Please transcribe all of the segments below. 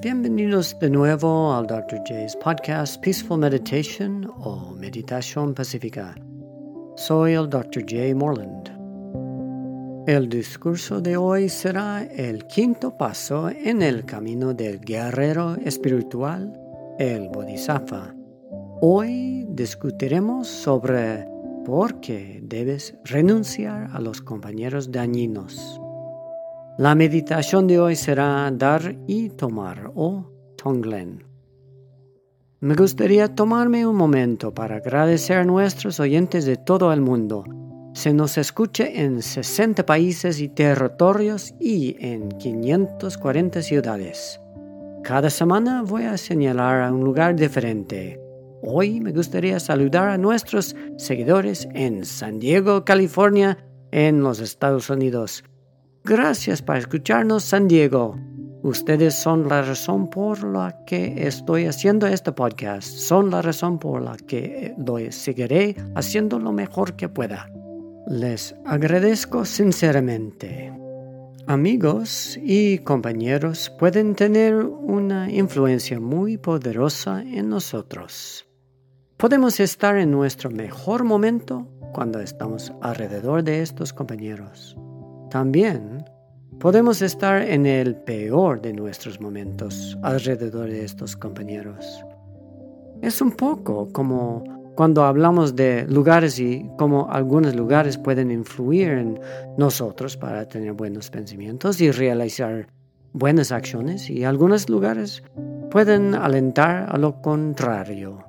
bienvenidos de nuevo al Dr. J's podcast Peaceful Meditation o Meditación Pacífica. Soy el Dr. J. Morland. El discurso de hoy será el quinto paso en el camino del guerrero espiritual, el Bodhisattva. Hoy discutiremos sobre por qué debes renunciar a los compañeros dañinos. La meditación de hoy será dar y tomar o Tonglen. Me gustaría tomarme un momento para agradecer a nuestros oyentes de todo el mundo. Se nos escuche en 60 países y territorios y en 540 ciudades. Cada semana voy a señalar a un lugar diferente. Hoy me gustaría saludar a nuestros seguidores en San Diego, California, en los Estados Unidos. Gracias por escucharnos, San Diego. Ustedes son la razón por la que estoy haciendo este podcast. Son la razón por la que lo seguiré haciendo lo mejor que pueda. Les agradezco sinceramente. Amigos y compañeros pueden tener una influencia muy poderosa en nosotros. Podemos estar en nuestro mejor momento cuando estamos alrededor de estos compañeros. También podemos estar en el peor de nuestros momentos alrededor de estos compañeros. Es un poco como cuando hablamos de lugares y cómo algunos lugares pueden influir en nosotros para tener buenos pensamientos y realizar buenas acciones y algunos lugares pueden alentar a lo contrario.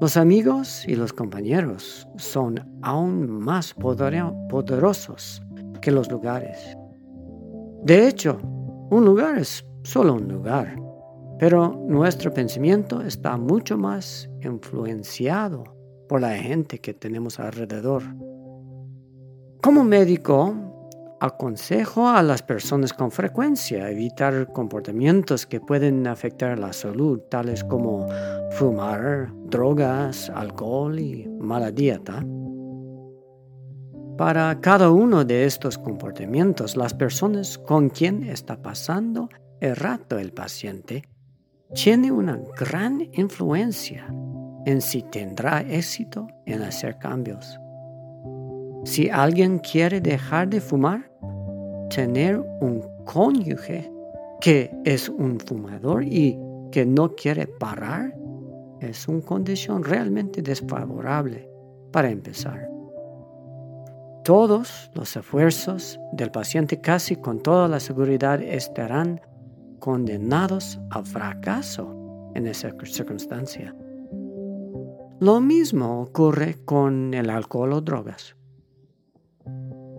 Los amigos y los compañeros son aún más poderosos los lugares. De hecho, un lugar es solo un lugar, pero nuestro pensamiento está mucho más influenciado por la gente que tenemos alrededor. Como médico, aconsejo a las personas con frecuencia evitar comportamientos que pueden afectar la salud, tales como fumar, drogas, alcohol y mala dieta. Para cada uno de estos comportamientos, las personas con quien está pasando el rato el paciente tiene una gran influencia en si tendrá éxito en hacer cambios. Si alguien quiere dejar de fumar, tener un cónyuge que es un fumador y que no quiere parar es una condición realmente desfavorable para empezar. Todos los esfuerzos del paciente casi con toda la seguridad estarán condenados al fracaso en esa circunstancia. Lo mismo ocurre con el alcohol o drogas.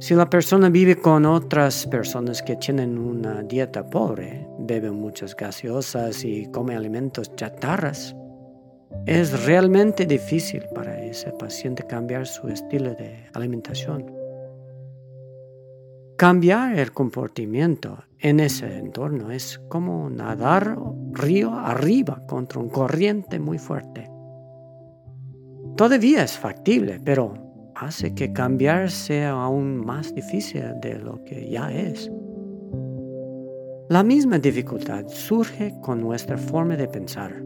Si la persona vive con otras personas que tienen una dieta pobre, bebe muchas gaseosas y come alimentos chatarras, es realmente difícil para ese paciente cambiar su estilo de alimentación. Cambiar el comportamiento en ese entorno es como nadar río arriba contra un corriente muy fuerte. Todavía es factible, pero hace que cambiar sea aún más difícil de lo que ya es. La misma dificultad surge con nuestra forma de pensar.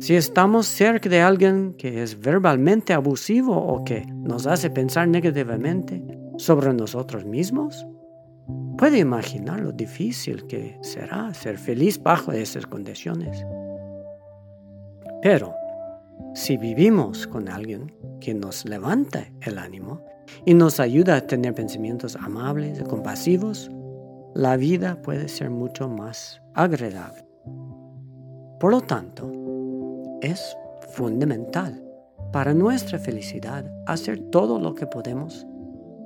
Si estamos cerca de alguien que es verbalmente abusivo o que nos hace pensar negativamente, sobre nosotros mismos? Puede imaginar lo difícil que será ser feliz bajo esas condiciones. Pero si vivimos con alguien que nos levanta el ánimo y nos ayuda a tener pensamientos amables y compasivos, la vida puede ser mucho más agradable. Por lo tanto, es fundamental para nuestra felicidad hacer todo lo que podemos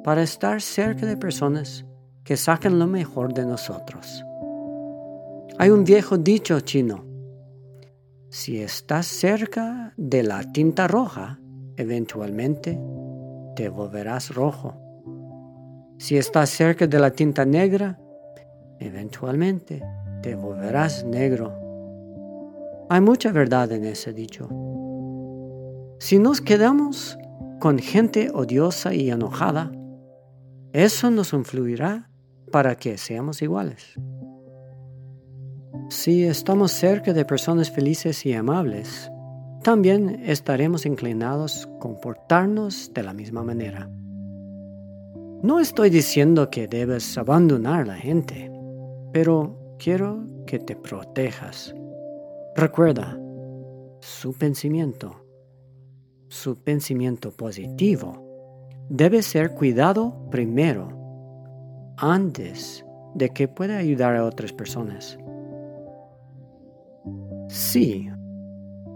para estar cerca de personas que saquen lo mejor de nosotros. Hay un viejo dicho chino, si estás cerca de la tinta roja, eventualmente te volverás rojo. Si estás cerca de la tinta negra, eventualmente te volverás negro. Hay mucha verdad en ese dicho. Si nos quedamos con gente odiosa y enojada, eso nos influirá para que seamos iguales. Si estamos cerca de personas felices y amables, también estaremos inclinados a comportarnos de la misma manera. No estoy diciendo que debes abandonar a la gente, pero quiero que te protejas. Recuerda, su pensamiento, su pensamiento positivo, debe ser cuidado primero, antes de que pueda ayudar a otras personas. Sí,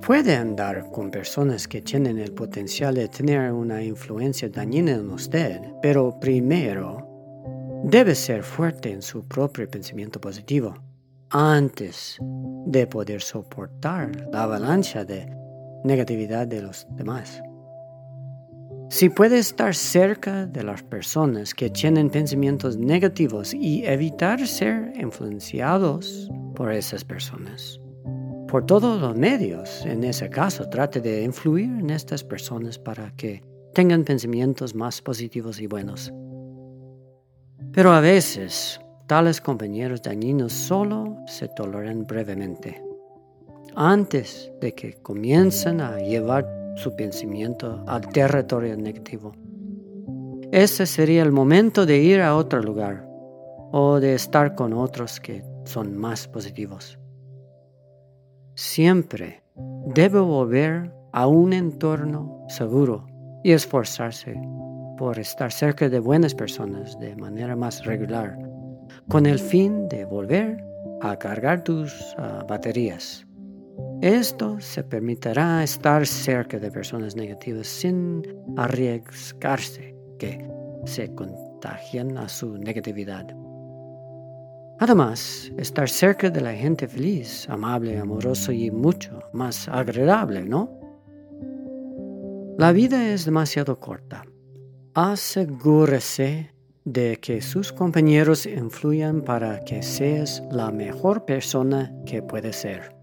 puede andar con personas que tienen el potencial de tener una influencia dañina en usted, pero primero debe ser fuerte en su propio pensamiento positivo antes de poder soportar la avalancha de negatividad de los demás. Si puede estar cerca de las personas que tienen pensamientos negativos y evitar ser influenciados por esas personas. Por todos los medios, en ese caso, trate de influir en estas personas para que tengan pensamientos más positivos y buenos. Pero a veces, tales compañeros dañinos solo se toleran brevemente, antes de que comiencen a llevar su pensamiento al territorio negativo. Ese sería el momento de ir a otro lugar o de estar con otros que son más positivos. Siempre debe volver a un entorno seguro y esforzarse por estar cerca de buenas personas de manera más regular, con el fin de volver a cargar tus ah, baterías esto se permitirá estar cerca de personas negativas sin arriesgarse que se contagien a su negatividad. Además, estar cerca de la gente feliz, amable, amoroso y mucho más agradable, ¿no? La vida es demasiado corta. Asegúrese de que sus compañeros influyan para que seas la mejor persona que puede ser.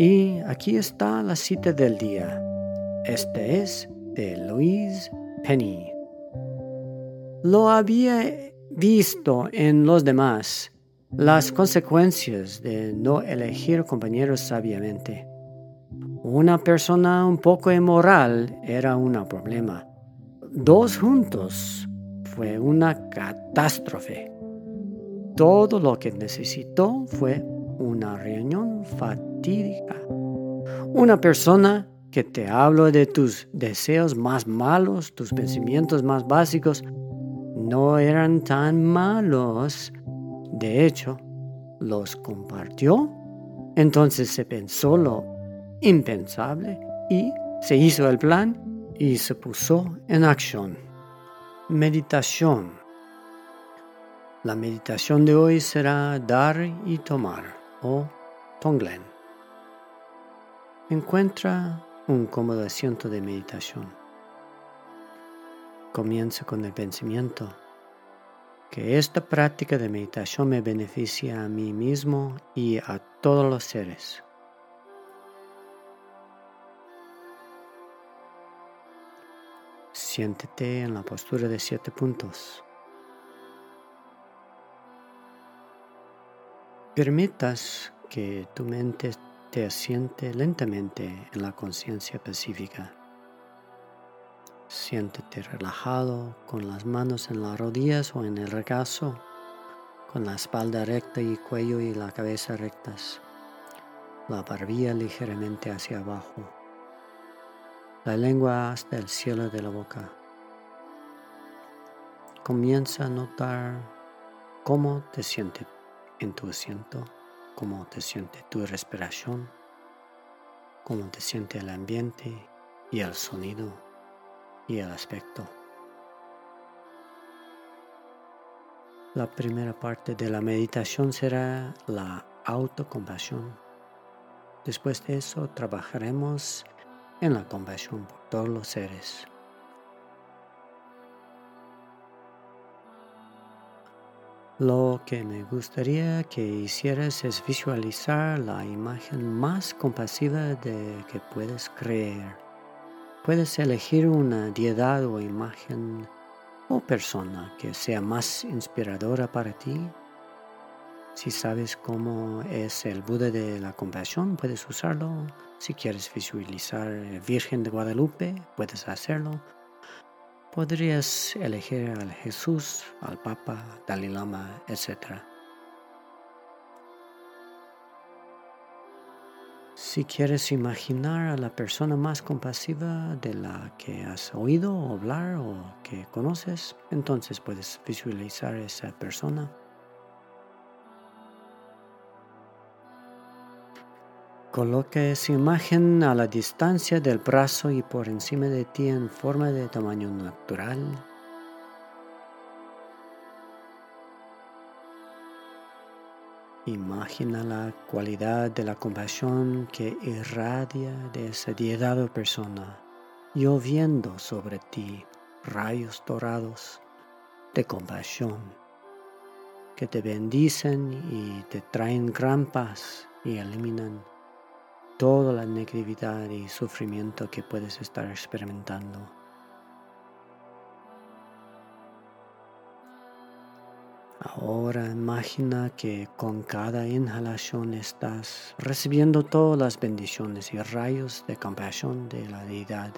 Y aquí está la cita del día. Este es de Louise Penny. Lo había visto en los demás las consecuencias de no elegir compañeros sabiamente. Una persona un poco inmoral era un problema. Dos juntos fue una catástrofe. Todo lo que necesitó fue una reunión fatídica. Una persona que te hablo de tus deseos más malos, tus pensamientos más básicos, no eran tan malos. De hecho, los compartió. Entonces se pensó lo impensable y se hizo el plan y se puso en acción. Meditación. La meditación de hoy será dar y tomar o Tonglen. Encuentra un cómodo asiento de meditación. Comienza con el pensamiento que esta práctica de meditación me beneficia a mí mismo y a todos los seres. Siéntete en la postura de siete puntos. Permitas que tu mente te asiente lentamente en la conciencia pacífica. Siéntete relajado con las manos en las rodillas o en el regazo, con la espalda recta y cuello y la cabeza rectas, la barbilla ligeramente hacia abajo, la lengua hasta el cielo de la boca. Comienza a notar cómo te sientes en tu asiento, cómo te siente tu respiración, cómo te siente el ambiente y el sonido y el aspecto. La primera parte de la meditación será la autocompasión. Después de eso trabajaremos en la compasión por todos los seres. Lo que me gustaría que hicieras es visualizar la imagen más compasiva de que puedes creer. Puedes elegir una deidad o imagen o persona que sea más inspiradora para ti. Si sabes cómo es el Buda de la compasión, puedes usarlo. Si quieres visualizar Virgen de Guadalupe, puedes hacerlo. Podrías elegir al Jesús, al Papa, Dalai Lama, etc. Si quieres imaginar a la persona más compasiva de la que has oído hablar o que conoces, entonces puedes visualizar a esa persona. Coloca esa imagen a la distancia del brazo y por encima de ti en forma de tamaño natural. Imagina la cualidad de la compasión que irradia de esa deidad o persona, lloviendo sobre ti rayos dorados de compasión que te bendicen y te traen gran paz y eliminan toda la negatividad y sufrimiento que puedes estar experimentando. Ahora imagina que con cada inhalación estás recibiendo todas las bendiciones y rayos de compasión de la deidad.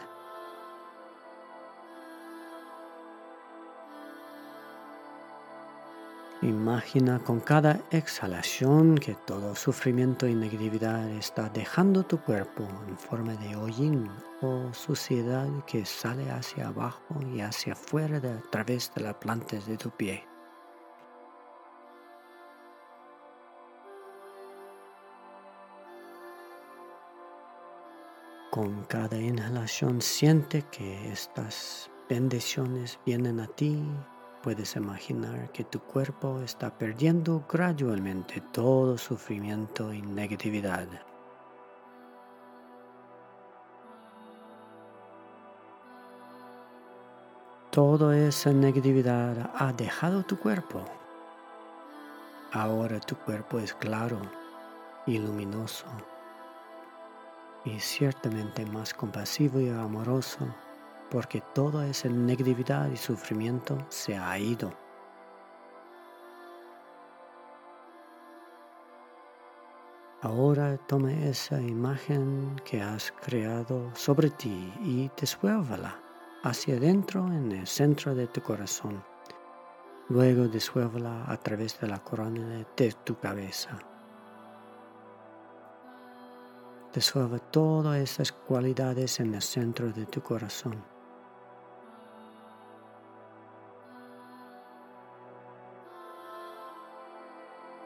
Imagina con cada exhalación que todo sufrimiento y negatividad está dejando tu cuerpo en forma de hollín o suciedad que sale hacia abajo y hacia afuera a través de las plantas de tu pie. Con cada inhalación siente que estas bendiciones vienen a ti Puedes imaginar que tu cuerpo está perdiendo gradualmente todo sufrimiento y negatividad. Toda esa negatividad ha dejado tu cuerpo. Ahora tu cuerpo es claro y luminoso y ciertamente más compasivo y amoroso porque toda esa negatividad y sufrimiento se ha ido. Ahora toma esa imagen que has creado sobre ti y desuélvala hacia adentro en el centro de tu corazón. Luego desuélvala a través de la corona de tu cabeza. Desuelva todas esas cualidades en el centro de tu corazón.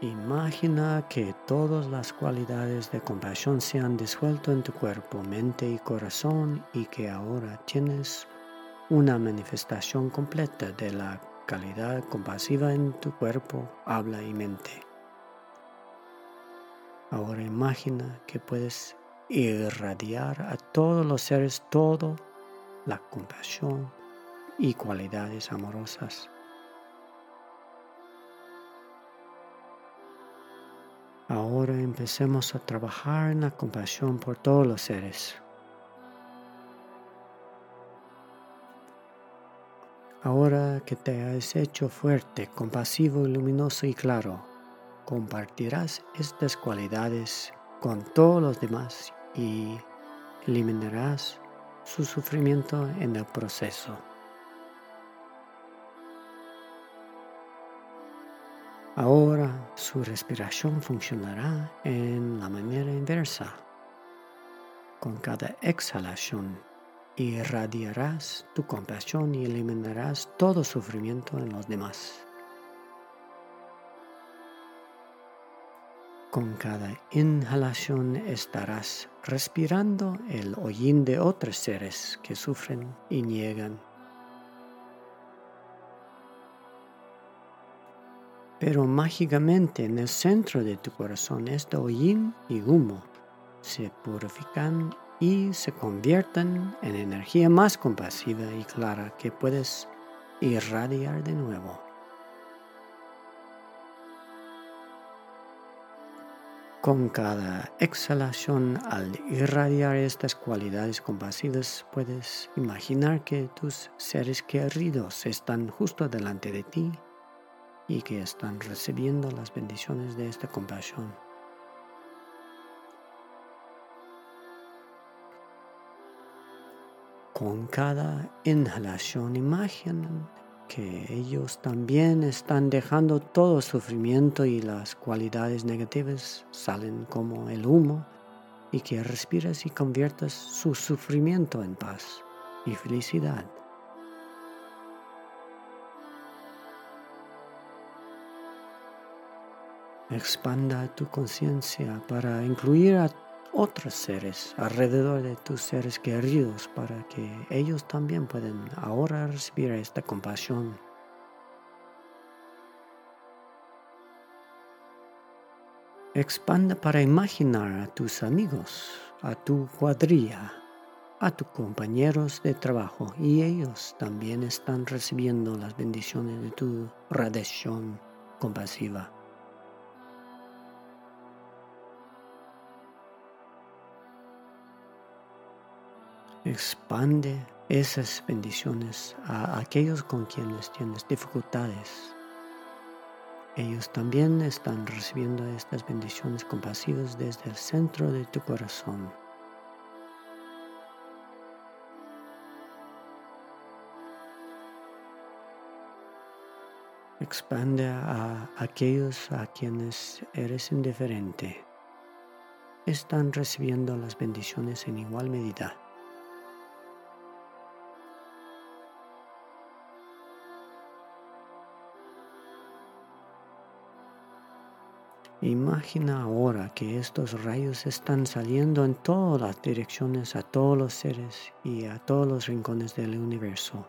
Imagina que todas las cualidades de compasión se han disuelto en tu cuerpo, mente y corazón y que ahora tienes una manifestación completa de la calidad compasiva en tu cuerpo, habla y mente. Ahora imagina que puedes irradiar a todos los seres todo la compasión y cualidades amorosas Ahora empecemos a trabajar en la compasión por todos los seres. Ahora que te has hecho fuerte, compasivo, luminoso y claro, compartirás estas cualidades con todos los demás y eliminarás su sufrimiento en el proceso. Ahora su respiración funcionará en la manera inversa. Con cada exhalación irradiarás tu compasión y eliminarás todo sufrimiento en los demás. Con cada inhalación estarás respirando el hollín de otros seres que sufren y niegan Pero mágicamente en el centro de tu corazón este hollín y humo se purifican y se convierten en energía más compasiva y clara que puedes irradiar de nuevo. Con cada exhalación, al irradiar estas cualidades compasivas, puedes imaginar que tus seres queridos están justo delante de ti y que están recibiendo las bendiciones de esta compasión. Con cada inhalación imaginen que ellos también están dejando todo sufrimiento y las cualidades negativas salen como el humo y que respiras y conviertas su sufrimiento en paz y felicidad. Expanda tu conciencia para incluir a otros seres alrededor de tus seres queridos para que ellos también puedan ahora recibir esta compasión. Expanda para imaginar a tus amigos, a tu cuadrilla, a tus compañeros de trabajo y ellos también están recibiendo las bendiciones de tu radiación compasiva. Expande esas bendiciones a aquellos con quienes tienes dificultades. Ellos también están recibiendo estas bendiciones compasivas desde el centro de tu corazón. Expande a aquellos a quienes eres indiferente. Están recibiendo las bendiciones en igual medida. Imagina ahora que estos rayos están saliendo en todas las direcciones a todos los seres y a todos los rincones del universo.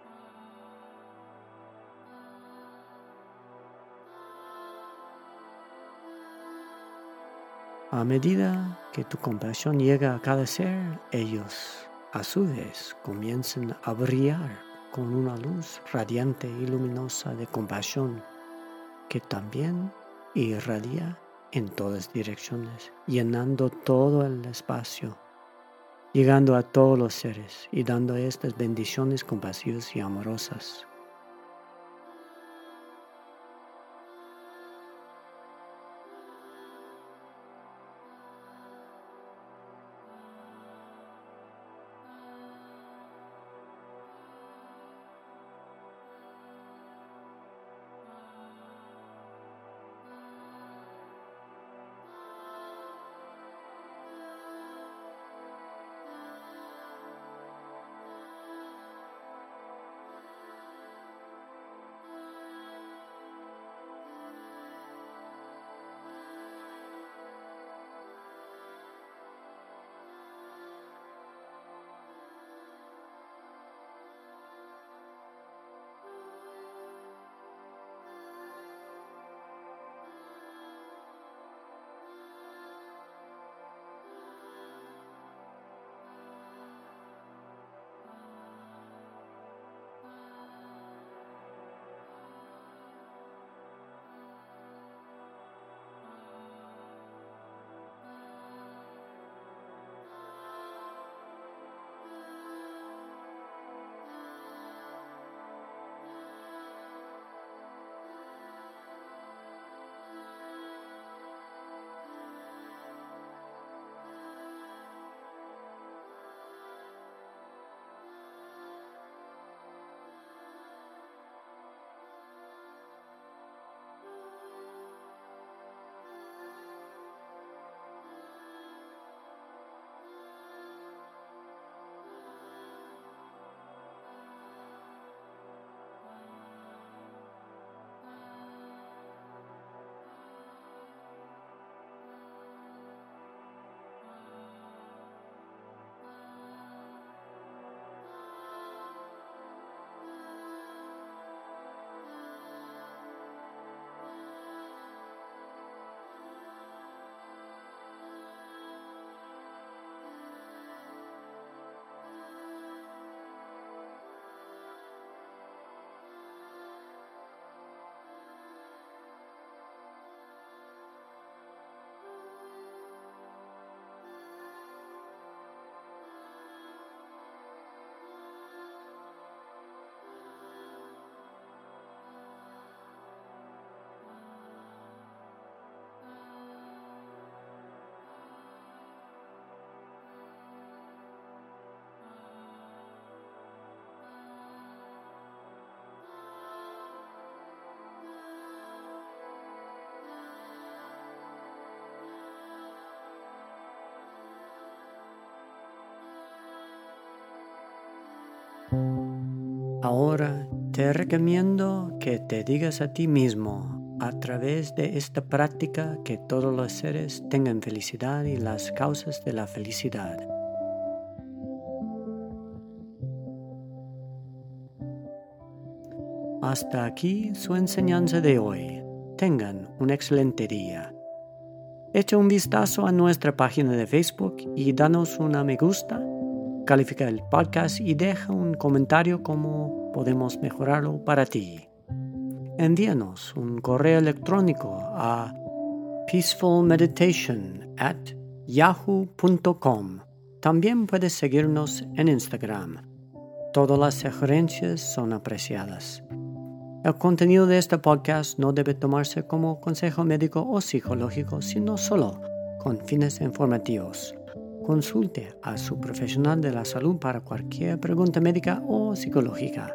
A medida que tu compasión llega a cada ser, ellos, a su vez, comienzan a brillar con una luz radiante y luminosa de compasión que también irradia en todas direcciones, llenando todo el espacio, llegando a todos los seres y dando estas bendiciones compasivas y amorosas. Ahora te recomiendo que te digas a ti mismo a través de esta práctica que todos los seres tengan felicidad y las causas de la felicidad. Hasta aquí su enseñanza de hoy. Tengan un excelente día. Echa un vistazo a nuestra página de Facebook y danos una me gusta califica el podcast y deja un comentario cómo podemos mejorarlo para ti. Envíanos un correo electrónico a peacefulmeditation at yahoo.com. También puedes seguirnos en Instagram. Todas las sugerencias son apreciadas. El contenido de este podcast no debe tomarse como consejo médico o psicológico, sino solo con fines informativos. Consulte a su profesional de la salud para cualquier pregunta médica o psicológica.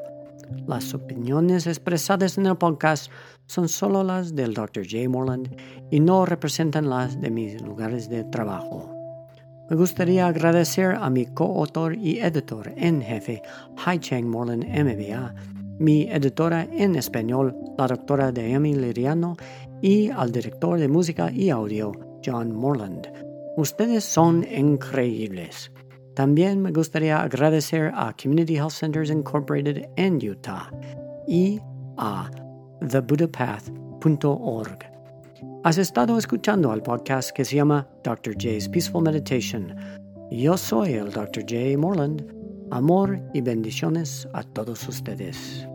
Las opiniones expresadas en el podcast son solo las del Dr. J. Morland y no representan las de mis lugares de trabajo. Me gustaría agradecer a mi coautor y editor en jefe, Hai Cheng Morland MBA, mi editora en español, la doctora Amy Liriano, y al director de música y audio, John Morland. Ustedes son increíbles. También me gustaría agradecer a Community Health Centers Incorporated en Utah y a thebuddhapath.org. Has estado escuchando al podcast que se llama Dr. J's Peaceful Meditation. Yo soy el Dr. J. Morland. Amor y bendiciones a todos ustedes.